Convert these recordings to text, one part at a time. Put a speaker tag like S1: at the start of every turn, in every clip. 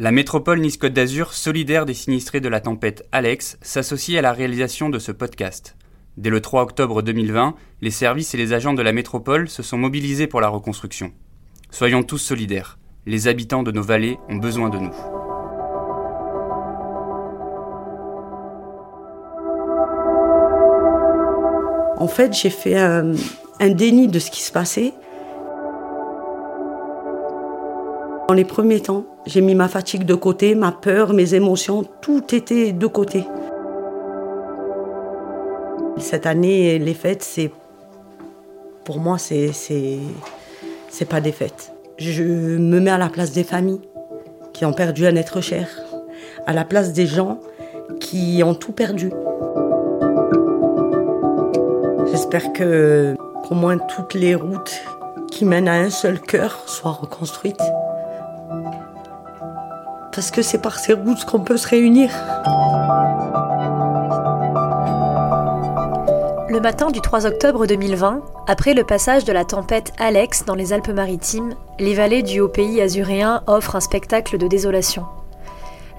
S1: La métropole Nice-Côte d'Azur, solidaire des sinistrés de la tempête Alex, s'associe à la réalisation de ce podcast. Dès le 3 octobre 2020, les services et les agents de la métropole se sont mobilisés pour la reconstruction. Soyons tous solidaires. Les habitants de nos vallées ont besoin de nous.
S2: En fait, j'ai fait un, déni de ce qui se passait. Dans les premiers temps, j'ai mis ma fatigue de côté, ma peur, mes émotions, tout était de côté. Cette année, les fêtes, c'est pour moi, c'est c'est pas des fêtes. Je me mets à la place des familles qui ont perdu un être cher, à la place des gens qui ont tout perdu. J'espère que qu'au moins toutes les routes qui mènent à un seul cœur soient reconstruites. Parce que c'est par ces routes qu'on peut se réunir.
S3: Le matin du 3 octobre 2020, après le passage de la tempête Alex dans les Alpes-Maritimes, les vallées du haut pays azuréen offrent un spectacle de désolation.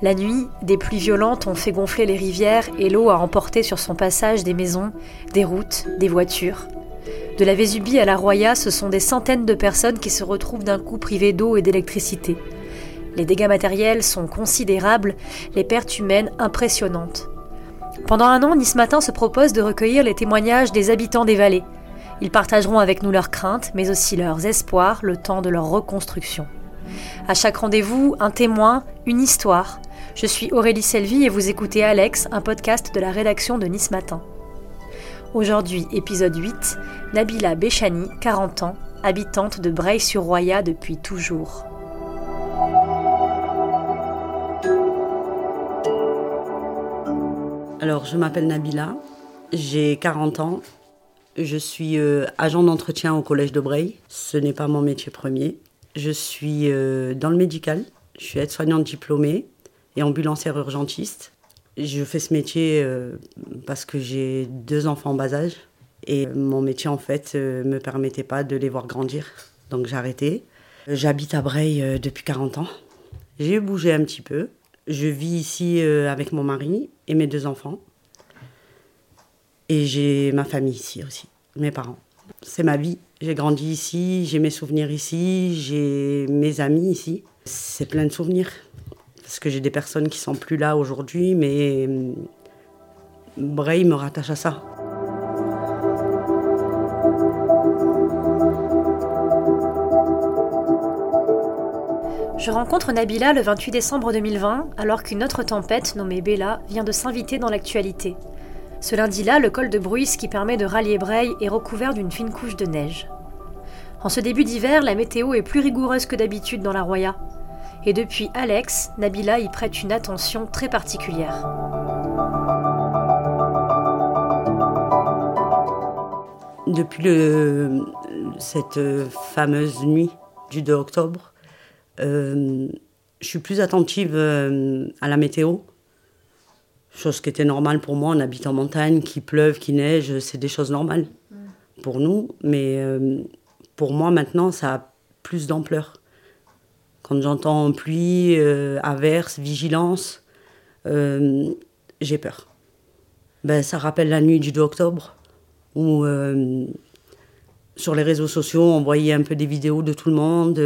S3: La nuit, des pluies violentes ont fait gonfler les rivières et l'eau a emporté sur son passage des maisons, des routes, des voitures. De la Vésubie à la Roya, ce sont des centaines de personnes qui se retrouvent d'un coup privées d'eau et d'électricité. Les dégâts matériels sont considérables, les pertes humaines impressionnantes. Pendant un an, Nice Matin se propose de recueillir les témoignages des habitants des vallées. Ils partageront avec nous leurs craintes, mais aussi leurs espoirs, le temps de leur reconstruction. À chaque rendez-vous, un témoin, une histoire. Je suis Aurélie Selvi et vous écoutez Alex, un podcast de la rédaction de Nice Matin. Aujourd'hui, épisode 8, Nabila Béchani, 40 ans, habitante de Breil-sur-Roya depuis toujours.
S2: Alors, je m'appelle Nabila, j'ai 40 ans, je suis euh, agent d'entretien au collège de Breil. Ce n'est pas mon métier premier. Je suis euh, dans le médical, je suis aide-soignante diplômée et ambulancière urgentiste. Je fais ce métier euh, parce que j'ai deux enfants en bas âge et mon métier en fait ne me permettait pas de les voir grandir. Donc j'ai arrêté. J'habite à Breil depuis 40 ans. J'ai bougé un petit peu. Je vis ici avec mon mari et mes deux enfants. Et j'ai ma famille ici aussi, mes parents. C'est ma vie. J'ai grandi ici, j'ai mes souvenirs ici, j'ai mes amis ici. C'est plein de souvenirs. Parce que j'ai des personnes qui sont plus là aujourd'hui, mais hum, Bray me rattache à ça.
S3: Je rencontre Nabila le 28 décembre 2020, alors qu'une autre tempête nommée Bella vient de s'inviter dans l'actualité. Ce lundi-là, le col de Bruys qui permet de rallier Breil est recouvert d'une fine couche de neige. En ce début d'hiver, la météo est plus rigoureuse que d'habitude dans la Roya. Et depuis Alex, Nabila y prête une attention très particulière.
S2: Depuis cette fameuse nuit du 2 octobre, je suis plus attentive euh, à la météo chose qui était normale pour moi, on habite en montagne, qu'il pleuve, qu'il neige, c'est des choses normales mm. pour nous. Mais euh, pour moi, maintenant, ça a plus d'ampleur. Quand j'entends pluie, euh, averse, vigilance, euh, j'ai peur. Ben, ça rappelle la nuit du 2 octobre, où sur les réseaux sociaux, on voyait un peu des vidéos de tout le monde,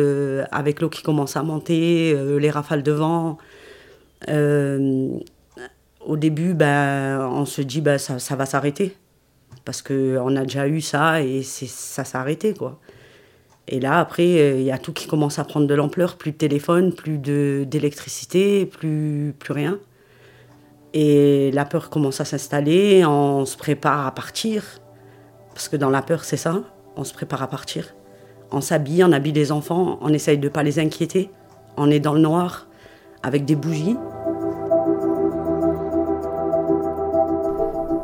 S2: avec l'eau qui commence à monter, les rafales de vent au début, ben, on se dit ben, ça, va s'arrêter. Parce qu'on a déjà eu ça et ça s'est arrêté. Quoi. Et là, après, euh, il y a tout qui commence à prendre de l'ampleur. Plus de téléphone, plus d'électricité, plus, plus rien. Et la peur commence à s'installer. On se prépare à partir. Parce que dans la peur, c'est ça. On se prépare à partir. On s'habille, on habille les enfants. On essaye de ne pas les inquiéter. On est dans le noir avec des bougies.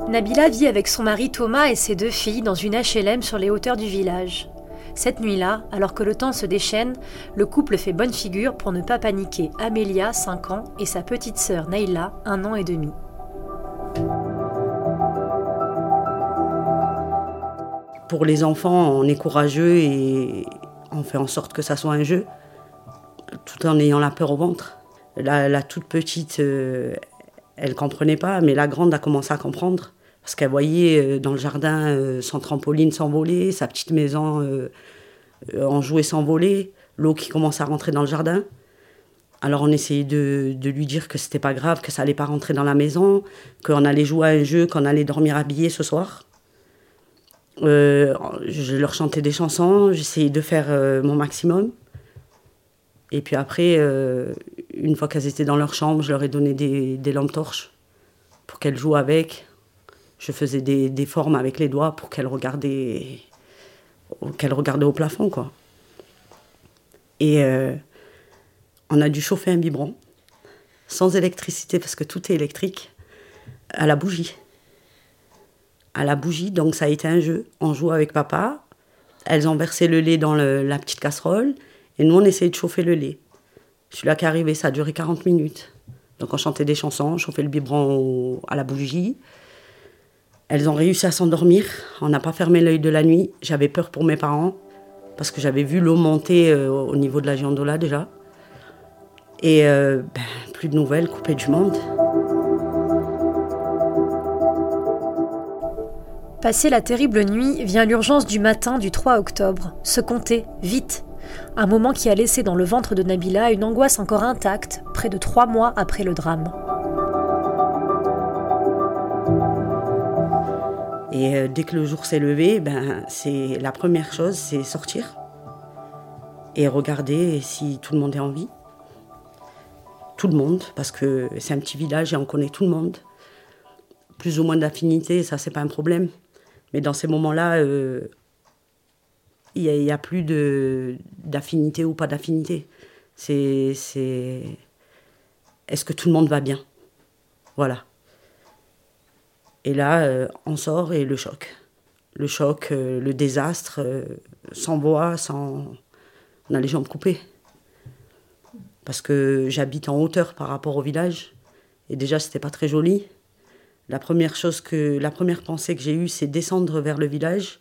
S3: Nabila vit avec son mari Thomas et ses deux filles dans une HLM sur les hauteurs du village. Cette nuit-là, alors que le temps se déchaîne, le couple fait bonne figure pour ne pas paniquer Amélia, 5 ans, et sa petite sœur Naïla, 1 an et demi.
S2: Pour les enfants, on est courageux et on fait en sorte que ça soit un jeu, tout en ayant la peur au ventre. La, toute petite, euh, elle comprenait pas, mais la grande a commencé à comprendre. Parce qu'elle voyait euh, dans le jardin euh, son trampoline s'envoler, sa petite maison en jouer s'envoler, l'eau qui commence à rentrer dans le jardin. Alors on essayait de, lui dire que c'était pas grave, que ça allait pas rentrer dans la maison, qu'on allait jouer à un jeu, qu'on allait dormir habillé ce soir. Je leur chantais des chansons, j'essayais de faire mon maximum. Et puis après, euh, une fois qu'elles étaient dans leur chambre, je leur ai donné des, lampes torches pour qu'elles jouent avec. Je faisais des, formes avec les doigts pour qu'elles regardaient, au plafond, quoi. Et euh, on a dû chauffer un biberon sans électricité parce que tout est électrique à la bougie. À la bougie, donc ça a été un jeu. On joue avec papa. Elles ont versé le lait dans la petite casserole et nous, on essayait de chauffer le lait. Celui-là qui arrivé, ça a duré 40 minutes. Donc on chantait des chansons, on chauffait le biberon à la bougie. Elles ont réussi à s'endormir. On n'a pas fermé l'œil de la nuit. J'avais peur pour mes parents parce que j'avais vu l'eau monter euh, au niveau de la Giandola déjà. Et euh, ben, plus de nouvelles, coupées du monde.
S3: Passé la terrible nuit, vient l'urgence du matin du 3 octobre. Se compter, vite, un moment qui a laissé dans le ventre de Nabila une angoisse encore intacte, près de trois mois après le drame.
S2: Et euh, dès que le jour s'est levé, ben, c'est la première chose, c'est sortir et regarder si tout le monde est en vie. Tout le monde, parce que c'est un petit village et on connaît tout le monde. Plus ou moins d'affinité, ça c'est pas un problème. Mais dans ces moments-là, euh, il n'y a, plus d'affinité ou pas d'affinité. C'est, est-ce que tout le monde va bien? Voilà. Et là, euh, on sort et le choc. Le choc, euh, le désastre, sans voix, sans... On a les jambes coupées. Parce que j'habite en hauteur par rapport au village. Et déjà, c'était pas très joli. La première chose que, la première pensée que j'ai eue, c'est descendre vers le village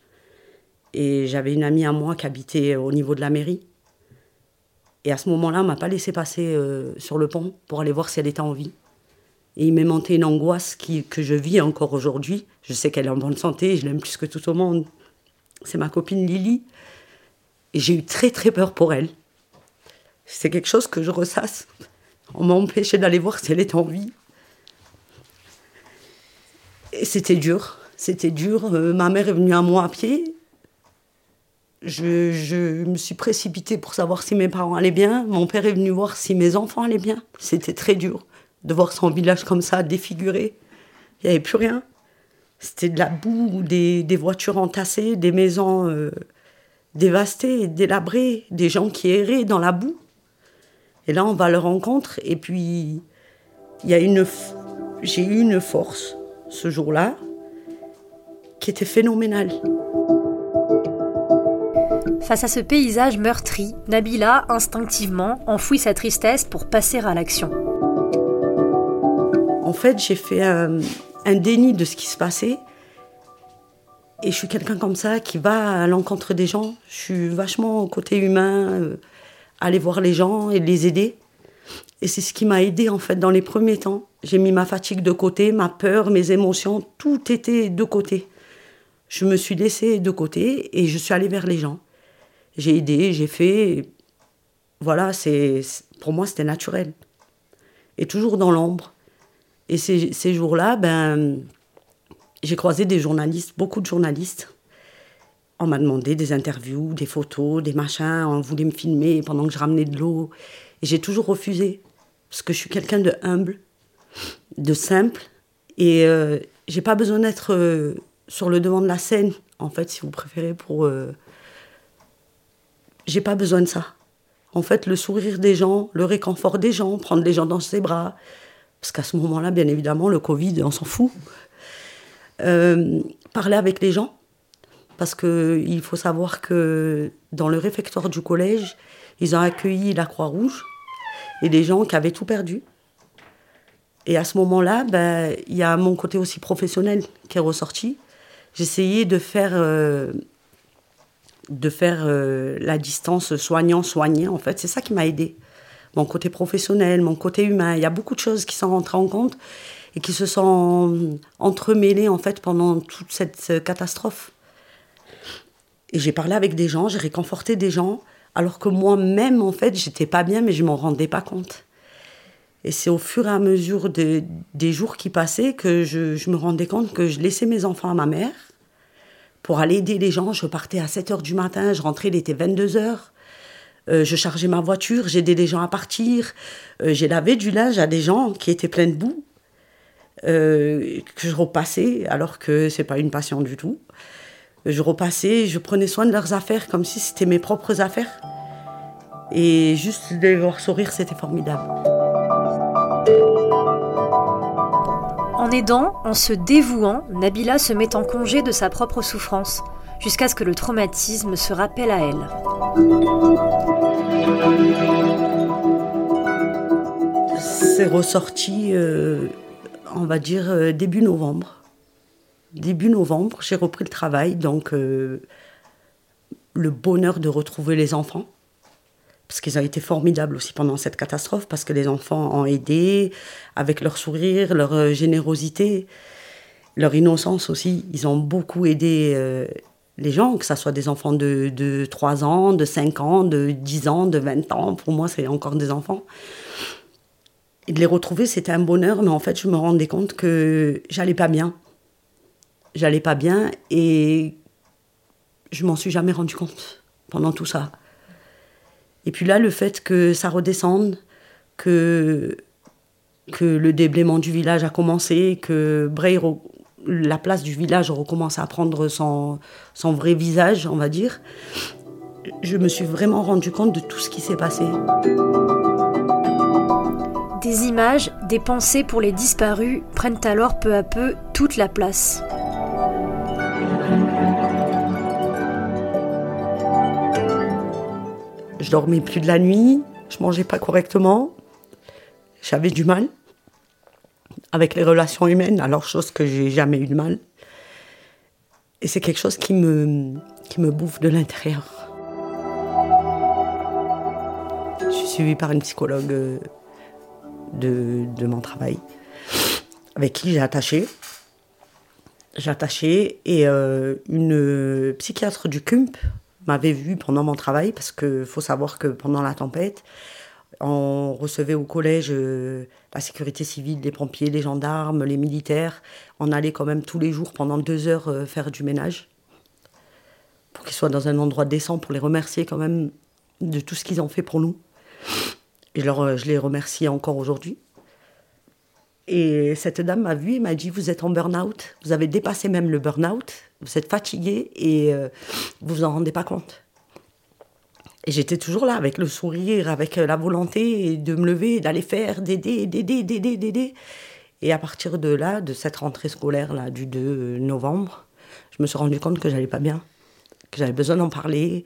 S2: et j'avais une amie à moi qui habitait au niveau de la mairie. Et à ce moment-là, m'a pas laissé passer euh, sur le pont pour aller voir si elle était en vie. Et il monté une angoisse qui, que je vis encore aujourd'hui. Je sais qu'elle est en bonne santé, je l'aime plus que tout au monde. C'est ma copine Lily. Et j'ai eu très très peur pour elle. C'est quelque chose que je ressasse. On m'a empêché d'aller voir si elle était en vie. Et c'était dur. C'était dur. Euh, ma mère est venue à moi à pied je, me suis précipitée pour savoir si mes parents allaient bien. Mon père est venu voir si mes enfants allaient bien. C'était très dur de voir son village comme ça, défiguré. Il n'y avait plus rien. C'était de la boue, des, voitures entassées, des maisons euh, dévastées, délabrées, des gens qui erraient dans la boue. Et là, on va à leur rencontre. Et puis, il y a une, j'ai eu une force ce jour-là qui était phénoménale.
S3: Face à ce paysage meurtri, Nabila, instinctivement, enfouit sa tristesse pour passer à l'action.
S2: En fait, j'ai fait un, déni de ce qui se passait. Et je suis quelqu'un comme ça qui va à l'encontre des gens. Je suis vachement au côté humain, euh, aller voir les gens et les aider. Et c'est ce qui m'a aidé en fait dans les premiers temps. J'ai mis ma fatigue de côté, ma peur, mes émotions, tout était de côté. Je me suis laissée de côté et je suis allée vers les gens j'ai aidé, j'ai fait. Voilà, c'est pour moi, c'était naturel. Et toujours dans l'ombre. Et ces, ces jours-là, ben, j'ai croisé des journalistes, beaucoup de journalistes. On m'a demandé des interviews, des photos, des machins. On voulait me filmer pendant que je ramenais de l'eau. Et j'ai toujours refusé. Parce que je suis quelqu'un de humble, de simple. Et euh, j'ai pas besoin d'être euh, sur le devant de la scène, en fait, si vous préférez, pour. Euh, j'ai pas besoin de ça. En fait, le sourire des gens, le réconfort des gens, prendre les gens dans ses bras. Parce qu'à ce moment-là, bien évidemment, le Covid, on s'en fout. Euh, parler avec les gens. Parce qu'il faut savoir que dans le réfectoire du collège, ils ont accueilli la Croix-Rouge et des gens qui avaient tout perdu. Et à ce moment-là, ben, il y a mon côté aussi professionnel qui est ressorti. J'essayais de faire euh, de faire euh, la distance soignant-soigné, en fait. C'est ça qui m'a aidé. mon côté professionnel, mon côté humain. Il y a beaucoup de choses qui sont rentrées en compte et qui se sont entremêlées en fait pendant toute cette catastrophe. Et j'ai parlé avec des gens, j'ai réconforté des gens, alors que moi-même en fait j'étais pas bien, mais je m'en rendais pas compte. Et c'est au fur et à mesure des jours qui passaient que je, me rendais compte que je laissais mes enfants à ma mère pour aller aider les gens. Je partais à 7 h du matin, je rentrais, il était 22 h. Euh, je chargeais ma voiture, j'aidais les gens à partir. Euh, j'ai lavé du linge à des gens qui étaient pleins de boue, euh, que je repassais, alors que c'est pas une passion du tout. Je repassais, je prenais soin de leurs affaires comme si c'était mes propres affaires. Et juste de voir sourire, c'était formidable.
S3: En aidant, en se dévouant, Nabila se met en congé de sa propre souffrance, jusqu'à ce que le traumatisme se rappelle à elle.
S2: C'est ressorti, euh, on va dire, euh, début novembre. Début novembre, j'ai repris le travail, donc euh, le bonheur de retrouver les enfants parce qu'ils ont été formidables aussi pendant cette catastrophe, parce que les enfants ont aidé avec leur sourire, leur euh, générosité, leur innocence aussi. Ils ont beaucoup aidé euh, les gens, que ce soit des enfants de, de 3 ans, de 5 ans, de 10 ans, de 20 ans. Pour moi, c'est encore des enfants. Et de les retrouver, c'était un bonheur, mais en fait, je me rendais compte que j'allais pas bien. J'allais pas bien et je m'en suis jamais rendu compte pendant tout ça. Et puis là, le fait que ça redescende, que, que le déblaiement du village a commencé, que Bray, la place du village recommence à prendre son, son vrai visage, on va dire, je me suis vraiment rendu compte de tout ce qui s'est passé.
S3: Des images, des pensées pour les disparus prennent alors peu à peu toute la place.
S2: Je dormais plus de la nuit, je mangeais pas correctement, j'avais du mal avec les relations humaines, alors chose que j'ai jamais eu de mal. Et c'est quelque chose qui me, qui me bouffe de l'intérieur. Je suis suivie par une psychologue euh, de, de mon travail, avec qui j'ai attaché. J'ai attaché et euh, une psychiatre du CUMP, m'avait vu pendant mon travail, parce qu'il faut savoir que pendant la tempête, on recevait au collège euh, la sécurité civile, les pompiers, les gendarmes, les militaires. On allait quand même tous les jours pendant deux heures euh, faire du ménage pour qu'ils soient dans un endroit décent, pour les remercier quand même de tout ce qu'ils ont fait pour nous. Et alors, euh, je les remercie encore aujourd'hui. Et cette dame m'a vu et m'a dit Vous êtes en burn-out, vous avez dépassé même le burn-out, vous êtes fatigué et euh, vous vous en rendez pas compte. Et j'étais toujours là avec le sourire, avec la volonté de me lever, d'aller faire, d'aider, d'aider, d'aider, d'aider. Et à partir de là, de cette rentrée scolaire là du 2 novembre, je me suis rendu compte que j'allais pas bien, que j'avais besoin d'en parler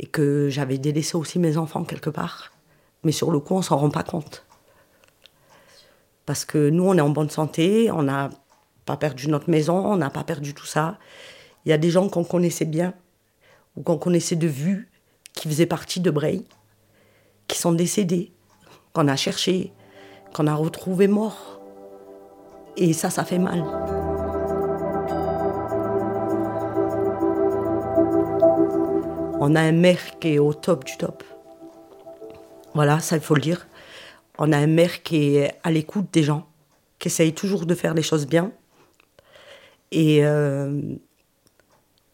S2: et que j'avais délaissé aussi mes enfants quelque part. Mais sur le coup, on s'en rend pas compte. Parce que nous, on est en bonne santé, on n'a pas perdu notre maison, on n'a pas perdu tout ça. Il y a des gens qu'on connaissait bien, ou qu'on connaissait de vue, qui faisaient partie de Bray, qui sont décédés, qu'on a cherché, qu'on a retrouvé morts. Et ça, ça fait mal. On a un maire qui est au top du top. Voilà, ça il faut le dire on a un maire qui est à l'écoute des gens, qui essaye toujours de faire les choses bien. Et euh,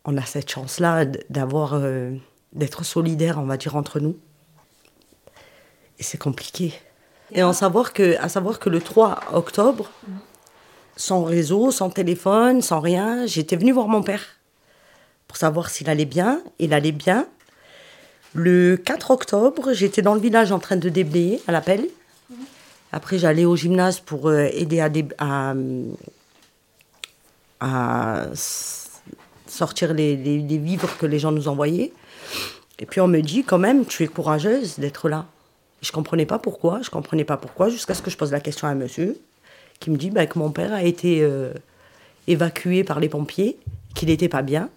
S2: on a cette chance-là d'avoir, euh, d'être solidaire, on va dire, entre nous. Et c'est compliqué. Et à savoir, que, à savoir que le 3 octobre, sans réseau, sans téléphone, sans rien, j'étais venue voir mon père pour savoir s'il allait bien. Il allait bien. Le 4 octobre, j'étais dans le village en train de déblayer à l'appel. Après, j'allais au gymnase pour euh, aider à, à, sortir les, les, vivres que les gens nous envoyaient. Et puis on me dit quand même, tu es courageuse d'être là. Je comprenais pas pourquoi, je comprenais pas pourquoi, jusqu'à ce que je pose la question à un monsieur qui me dit bah, que mon père a été euh, évacué par les pompiers, qu'il n'était pas bien.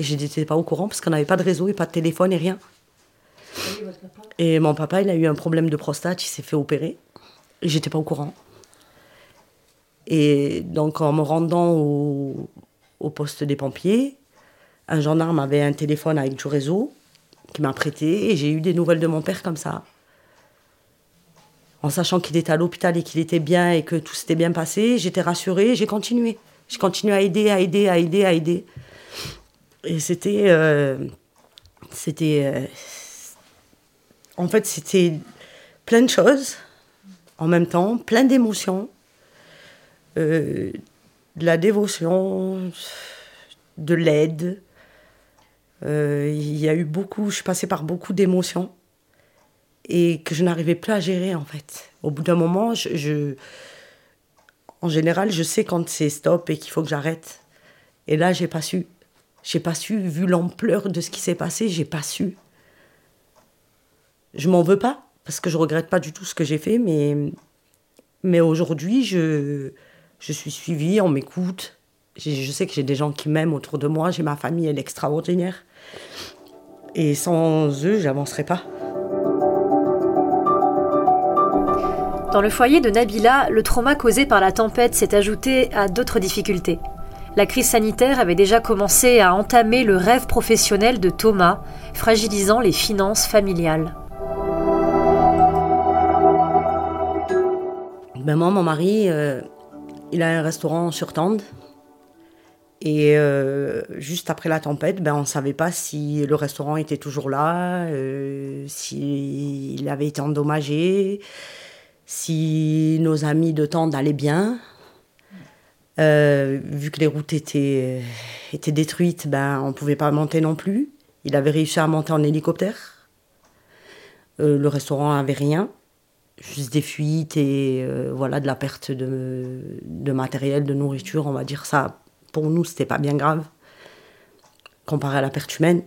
S2: Et je n'étais pas au courant parce qu'on n'avait pas de réseau et pas de téléphone et rien. Et mon papa, il a eu un problème de prostate, il s'est fait opérer. Et j'étais pas au courant. Et donc, en me rendant au, poste des pompiers, un gendarme avait un téléphone avec du réseau qui m'a prêté et j'ai eu des nouvelles de mon père comme ça. En sachant qu'il était à l'hôpital et qu'il était bien et que tout s'était bien passé, j'étais rassurée, j'ai continué. J'ai continué à aider, à aider, à aider, à aider. Et c'était. euh, c'était. euh, en fait, c'était plein de choses en même temps, plein d'émotions, euh, de la dévotion, de l'aide. Euh, Il y a eu beaucoup, je suis passée par beaucoup d'émotions et que je n'arrivais plus à gérer en fait. Au bout d'un moment, je, en général, je sais quand c'est stop et qu'il faut que j'arrête. Et là, j'ai pas su. J'ai pas su, vu l'ampleur de ce qui s'est passé, j'ai pas su. Je m'en veux pas, parce que je regrette pas du tout ce que j'ai fait, mais, aujourd'hui, je, je suis suivie, on m'écoute. Je sais que j'ai des gens qui m'aiment autour de moi, j'ai ma famille, elle est extraordinaire. Et sans eux, j'avancerais pas.
S3: Dans le foyer de Nabila, le trauma causé par la tempête s'est ajouté à d'autres difficultés. La crise sanitaire avait déjà commencé à entamer le rêve professionnel de Thomas, fragilisant les finances familiales.
S2: Ben moi, mon mari, euh, il a un restaurant sur Tende. Et euh, juste après la tempête, ben, on ne savait pas si le restaurant était toujours là, euh, s'il avait été endommagé, si nos amis de Tende allaient bien. Euh, vu que les routes étaient, détruites, ben, on ne pouvait pas monter non plus. Il avait réussi à monter en hélicoptère. Le restaurant n'avait rien juste des fuites et euh, voilà de la perte de, de matériel, de nourriture, on va dire ça. Pour nous, c'était pas bien grave comparé à la perte humaine.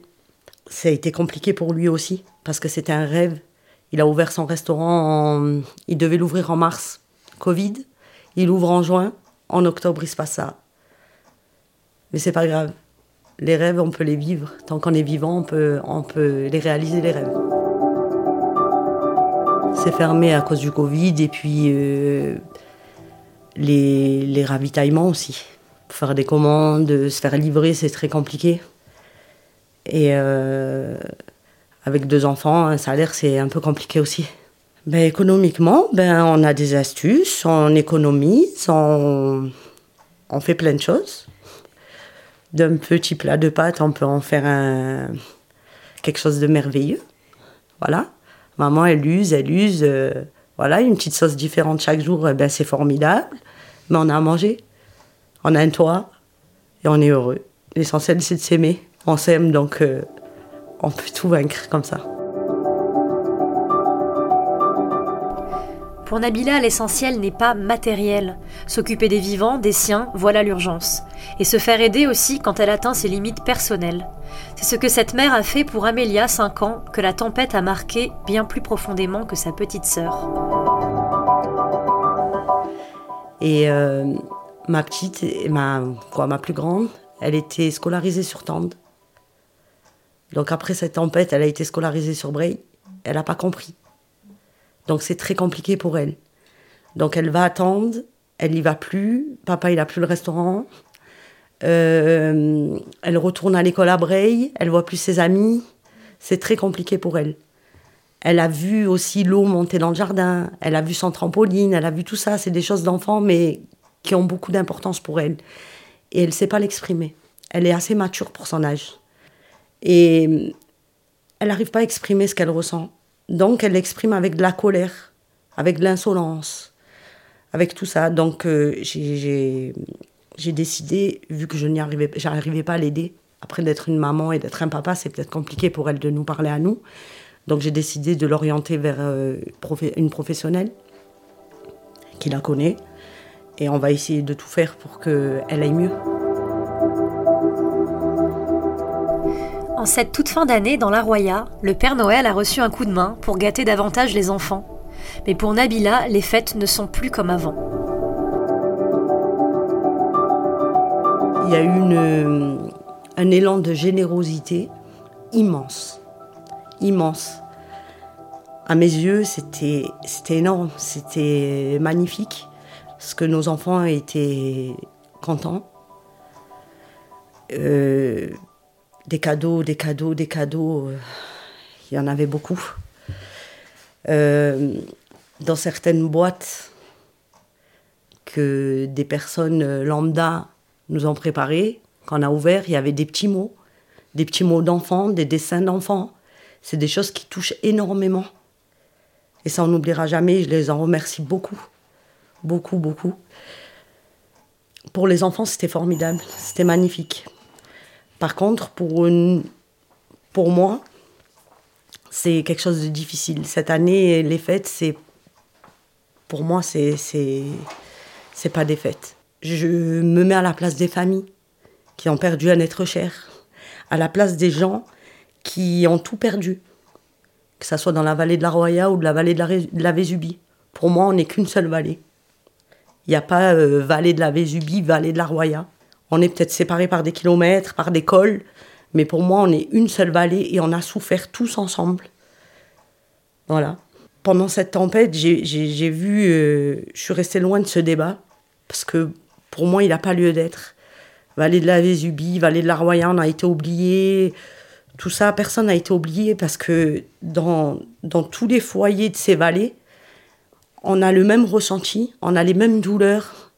S2: Ça a été compliqué pour lui aussi parce que c'était un rêve. Il a ouvert son restaurant, en- il devait l'ouvrir en mars, Covid. Il ouvre en juin, en octobre il se passe ça. Mais c'est pas grave. Les rêves, on peut les vivre. Tant qu'on est vivant, on peut, on peut les réaliser, les rêves. C'est fermé à cause du Covid et puis euh, les, ravitaillements aussi. Faire des commandes, se faire livrer, c'est très compliqué. Et euh, avec deux enfants, un salaire, c'est un peu compliqué aussi. Ben, économiquement, ben, on a des astuces, on économise, on, on fait plein de choses. D'un petit plat de pâtes, on peut en faire un, quelque chose de merveilleux. Voilà. Maman, elle use, elle use. euh, voilà, une petite sauce différente chaque jour, eh ben, c'est formidable. Mais on a à manger. On a un toit et on est heureux. L'essentiel, c'est de s'aimer. On s'aime, donc euh, on peut tout vaincre comme ça.
S3: Pour Nabila, l'essentiel n'est pas matériel. S'occuper des vivants, des siens, voilà l'urgence. Et se faire aider aussi quand elle atteint ses limites personnelles. C'est ce que cette mère a fait pour Amélia, 5 ans, que la tempête a marqué bien plus profondément que sa petite sœur.
S2: Et euh, ma petite, et ma, quoi, ma plus grande, elle était scolarisée sur Tende. Donc après cette tempête, elle a été scolarisée sur Bray. Elle n'a pas compris. Donc c'est très compliqué pour elle. Donc elle va attendre, elle n'y va plus. Papa, il a plus le restaurant. Euh, elle retourne à l'école à Bray, elle voit plus ses amis. C'est très compliqué pour elle. Elle a vu aussi l'eau monter dans le jardin, elle a vu son trampoline, elle a vu tout ça. C'est des choses d'enfant, mais qui ont beaucoup d'importance pour elle. Et elle ne sait pas l'exprimer. Elle est assez mature pour son âge. Et elle n'arrive pas à exprimer ce qu'elle ressent. Donc elle l'exprime avec de la colère, avec de l'insolence, avec tout ça. Donc euh, j'ai- j'ai décidé, vu que je n'y arrivais, pas à l'aider, après d'être une maman et d'être un papa, c'est peut-être compliqué pour elle de nous parler à nous. Donc j'ai décidé de l'orienter vers euh, une professionnelle qui la connaît. Et on va essayer de tout faire pour qu'elle aille mieux.
S3: En cette toute fin d'année, dans la Roya, le Père Noël a reçu un coup de main pour gâter davantage les enfants. Mais pour Nabila, les fêtes ne sont plus comme avant.
S2: Il y a eu un élan de générosité immense. Immense. À mes yeux, c'était énorme, c'était magnifique, parce que nos enfants étaient contents. Euh, des cadeaux, des cadeaux, des cadeaux, euh, il y en avait beaucoup. Euh, dans certaines boîtes que des personnes lambda nous ont préparées, quand on a ouvert, il y avait des petits mots, des petits mots d'enfants, des dessins d'enfants. C'est des choses qui touchent énormément. Et ça, on n'oubliera jamais. Je les en remercie beaucoup. Beaucoup, beaucoup. Pour les enfants, c'était formidable. C'était magnifique. Par contre, pour moi, c'est quelque chose de difficile. Cette année, les fêtes, c'est. Pour moi, c'est. C'est pas des fêtes. Je me mets à la place des familles qui ont perdu un être cher, à la place des gens qui ont tout perdu, que ce soit dans la vallée de la Roya ou de la vallée de la, Vésubie. Pour moi, on n'est qu'une seule vallée. Il n'y a pas euh, vallée de la Vésubie, vallée de la Roya. On est peut-être séparés par des kilomètres, par des cols, mais pour moi, on est une seule vallée et on a souffert tous ensemble. Voilà. Pendant cette tempête, j'ai vu, euh, je suis restée loin de ce débat, parce que pour moi, il n'a pas lieu d'être. Vallée de la Vésubie, Vallée de la on a été oubliés. Tout ça, personne n'a été oublié parce que dans, dans tous les foyers de ces vallées, on a le même ressenti, on a les mêmes douleurs,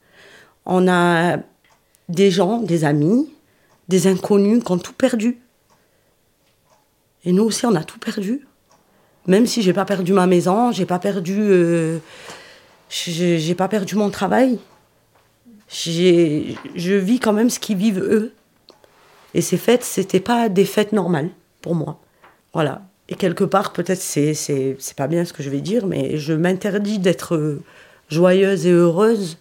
S2: on a des gens, des amis, des inconnus qui ont tout perdu. Et nous aussi, on a tout perdu. Même si j'ai pas perdu ma maison, j'ai pas perdu, euh, j'ai pas perdu mon travail. Je vis quand même ce qu'ils vivent eux. Et ces fêtes, c'était pas des fêtes normales pour moi. Voilà. Et quelque part, peut-être c'est c'est pas bien ce que je vais dire, mais je m'interdis d'être joyeuse et heureuse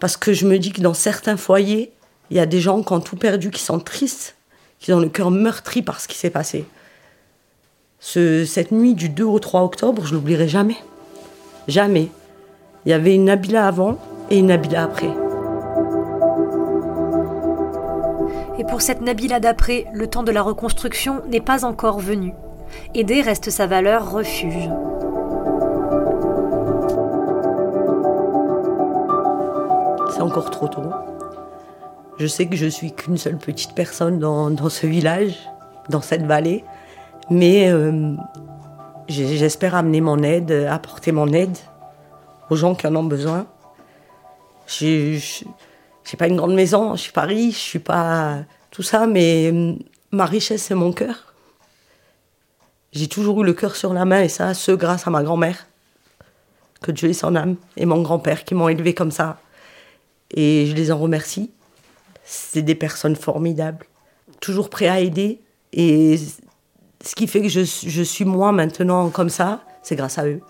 S2: parce que je me dis que dans certains foyers, il y a des gens qui ont tout perdu, qui sont tristes, qui ont le cœur meurtri par ce qui s'est passé. Ce, cette nuit du 2 au 3 octobre, je l'oublierai jamais. Jamais. Il y avait une Nabila avant et Nabila après.
S3: Et pour cette Nabila d'après, le temps de la reconstruction n'est pas encore venu. Aider reste sa valeur refuge.
S2: c'est encore trop tôt. Je sais que je suis qu'une seule petite personne dans, ce village, dans cette vallée, mais euh, j'espère amener mon aide, apporter mon aide aux gens qui en ont besoin. Je n'ai pas une grande maison, je suis pas riche, je suis pas tout ça, mais euh, ma richesse c'est mon cœur. J'ai toujours eu le cœur sur la main et ça, ce grâce à ma grand-mère, que Dieu ait son âme, et mon grand-père qui m'ont élevé comme ça. Et je les en remercie. C'est des personnes formidables, toujours prêts à aider. Et ce qui fait que je, je suis moi maintenant comme ça, c'est grâce à eux.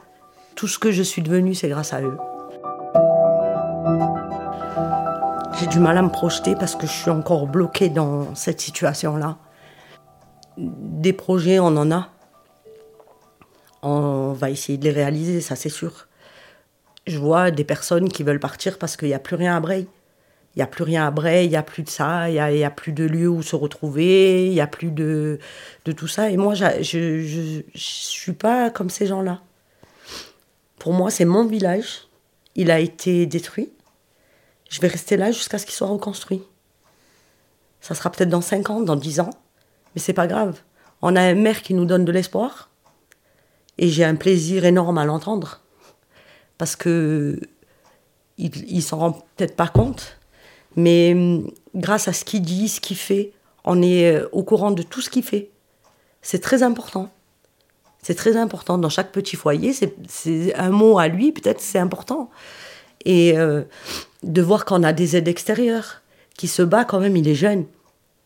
S2: Tout ce que je suis devenue, c'est grâce à eux. J'ai du mal à me projeter parce que je suis encore bloquée dans cette situation-là. Des projets, on en a. On va essayer de les réaliser, ça c'est sûr je vois des personnes qui veulent partir parce qu'il n'y a plus rien à Bray. Il n'y a plus rien à Bray, il n'y a plus de ça, il n'y a, plus de lieu où se retrouver, il n'y a plus de, de tout ça. Et moi, je ne suis pas comme ces gens-là. Pour moi, c'est mon village. Il a été détruit. Je vais rester là jusqu'à ce qu'il soit reconstruit. Ça sera peut-être dans 5 ans, dans 10 ans. Mais c'est pas grave. On a un maire qui nous donne de l'espoir. Et j'ai un plaisir énorme à l'entendre parce que il, s'en rend peut-être pas compte, mais hum, grâce à ce qu'il dit, ce qu'il fait, on est euh, au courant de tout ce qu'il fait. C'est très important. C'est très important dans chaque petit foyer. C'est un mot à lui, peut-être c'est important. Et euh, de voir qu'on a des aides extérieures, qui se bat quand même, il est jeune.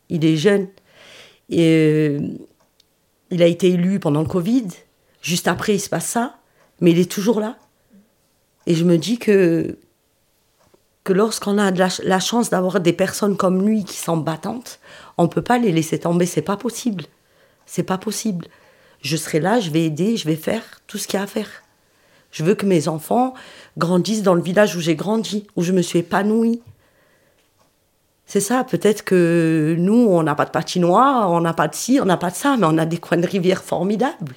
S2: Il est jeune. Et euh, il a été élu pendant le Covid. Juste après, il se passe ça. Mais il est toujours là. Et je me dis que, que lorsqu'on a de la, chance d'avoir des personnes comme lui qui sont battantes, on ne peut pas les laisser tomber. C'est pas possible. C'est pas possible. Je serai là, je vais aider, je vais faire tout ce qu'il y a à faire. Je veux que mes enfants grandissent dans le village où j'ai grandi, où je me suis épanouie. C'est ça, peut-être que nous, on n'a pas de patinoire, on n'a pas de ci, on n'a pas de ça, mais on a des coins de rivière formidables.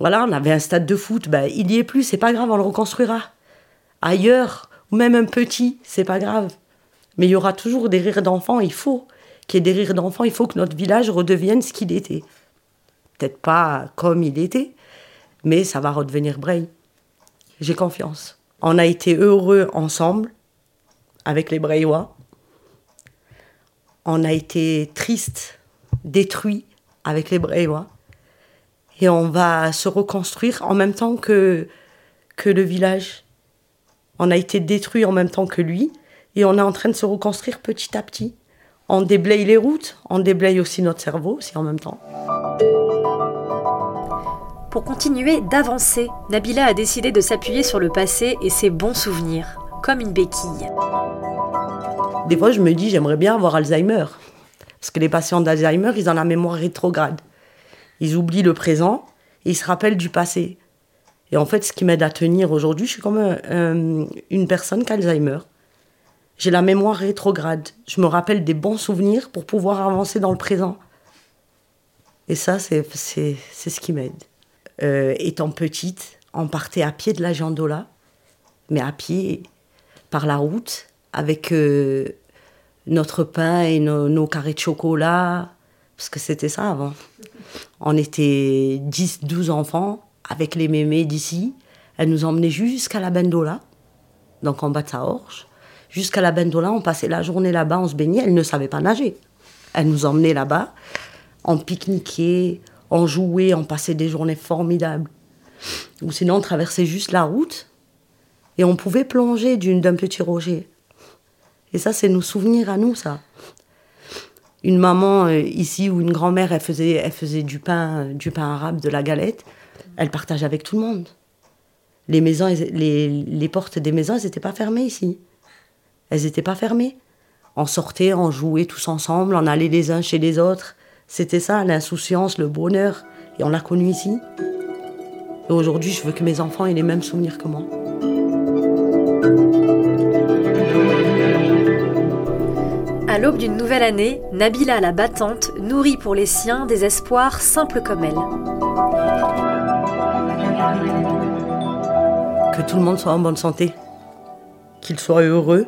S2: Voilà, on avait un stade de foot, ben, il y est plus, c'est pas grave, on le reconstruira. Ailleurs, ou même un petit, c'est pas grave. Mais il y aura toujours des rires d'enfants, il faut qu'il y ait des rires d'enfants, il faut que notre village redevienne ce qu'il était. Peut-être pas comme il était, mais ça va redevenir Bray. J'ai confiance. On a été heureux ensemble, avec les Braillois. On a été triste, détruit avec les Braillois et on va se reconstruire en même temps que, que le village. On a été détruit en même temps que lui et on est en train de se reconstruire petit à petit. On déblaye les routes, on déblaye aussi notre cerveau aussi en même temps.
S3: Pour continuer d'avancer, Nabila a décidé de s'appuyer sur le passé et ses bons souvenirs, comme une béquille.
S2: Des fois, je me dis, j'aimerais bien avoir Alzheimer. Parce que les patients d'Alzheimer, ils ont la mémoire rétrograde. Ils oublient le présent et ils se rappellent du passé. Et en fait, ce qui m'aide à tenir aujourd'hui, je suis comme une personne qui a Alzheimer. J'ai la mémoire rétrograde. Je me rappelle des bons souvenirs pour pouvoir avancer dans le présent. Et ça, c'est ce qui m'aide. Euh, étant petite, on partait à pied de la Jandola, mais à pied, par la route, avec euh, notre pain et nos, carrés de chocolat, parce que c'était ça avant. On était 10, 12 enfants avec les mémés d'ici. Elle nous emmenait jusqu'à la Bendola, donc en bas de sa horge. Jusqu'à la Bendola, on passait la journée là-bas, on se baignait. Elle ne savait pas nager. Elle nous emmenait là-bas, on pique-niquait, on jouait, on passait des journées formidables. Ou sinon, on traversait juste la route et on pouvait plonger d'un petit rocher. Et ça, c'est nos souvenirs à nous, ça une maman euh, ici ou une grand-mère, elle faisait, elle faisait du pain, du pain arabe, de la galette. Elle partage avec tout le monde. Les maisons, les, les portes des maisons, elles n'étaient pas fermées ici. Elles n'étaient pas fermées. On sortait, on jouait tous ensemble, on allait les uns chez les autres. C'était ça, l'insouciance, le bonheur. Et on l'a connu ici. Et aujourd'hui, je veux que mes enfants aient les mêmes souvenirs que moi.
S3: À l'aube d'une nouvelle année, Nabila la battante nourrit pour les siens des espoirs simples comme elle.
S2: Que tout le monde soit en bonne santé, qu'ils soient heureux,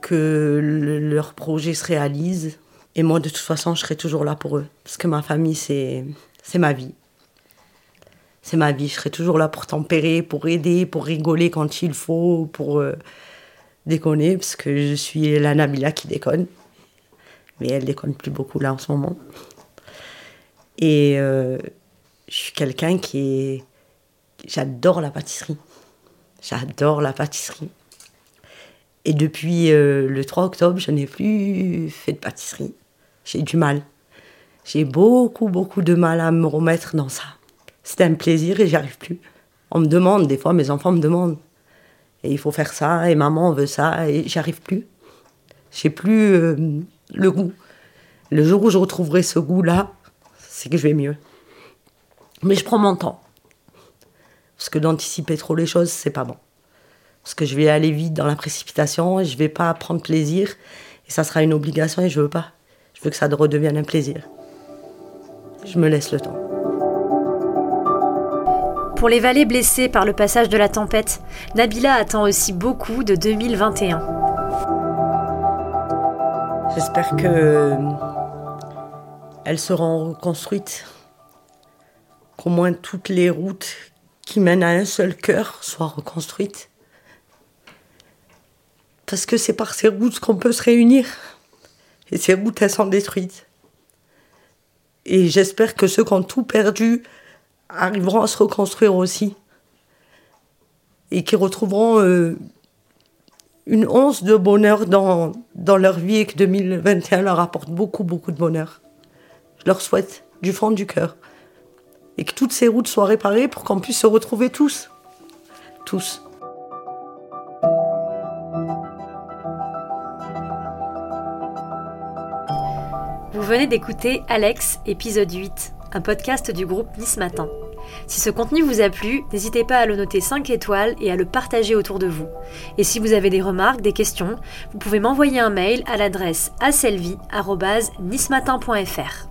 S2: que leur projet se réalise. Et moi, de toute façon, je serai toujours là pour eux. Parce que ma famille, c'est, c'est ma vie. C'est ma vie. Je serai toujours là pour tempérer, pour aider, pour rigoler quand il faut, pour euh, déconner. Parce que je suis la Nabila qui déconne mais elle déconne plus beaucoup là en ce moment. Et euh, je suis quelqu'un qui est. J'adore la pâtisserie. J'adore la pâtisserie. Et depuis euh, le 3 octobre, je n'ai plus fait de pâtisserie. J'ai du mal. J'ai beaucoup, beaucoup de mal à me remettre dans ça. C'était un plaisir et j'y arrive plus. On me demande, des fois, mes enfants me demandent. Et il faut faire ça, et maman veut ça, et j'y arrive plus. J'ai plus. Euh, le goût. Le jour où je retrouverai ce goût-là, c'est que je vais mieux. Mais je prends mon temps. Parce que d'anticiper trop les choses, c'est pas bon. Parce que je vais aller vite dans la précipitation et je vais pas prendre plaisir. Et ça sera une obligation et je veux pas. Je veux que ça redevienne un plaisir. Je me laisse le temps.
S3: Pour les vallées blessées par le passage de la tempête, Nabila attend aussi beaucoup de 2021.
S2: J'espère que euh, elles seront reconstruites, qu'au moins toutes les routes qui mènent à un seul cœur soient reconstruites. Parce que c'est par ces routes qu'on peut se réunir. Et ces routes, elles sont détruites. Et j'espère que ceux qui ont tout perdu arriveront à se reconstruire aussi. Et qui retrouveront euh, une once de bonheur dans, dans leur vie et que 2021 leur apporte beaucoup, beaucoup de bonheur. Je leur souhaite du fond du cœur. Et que toutes ces routes soient réparées pour qu'on puisse se retrouver tous. Tous.
S3: Vous venez d'écouter Alex, épisode 8, un podcast du groupe Nice Matin. Si ce contenu vous a plu, n'hésitez pas à le noter 5 étoiles et à le partager autour de vous. Et si vous avez des remarques, des questions, vous pouvez m'envoyer un mail à l'adresse aselvi.nismatin.fr.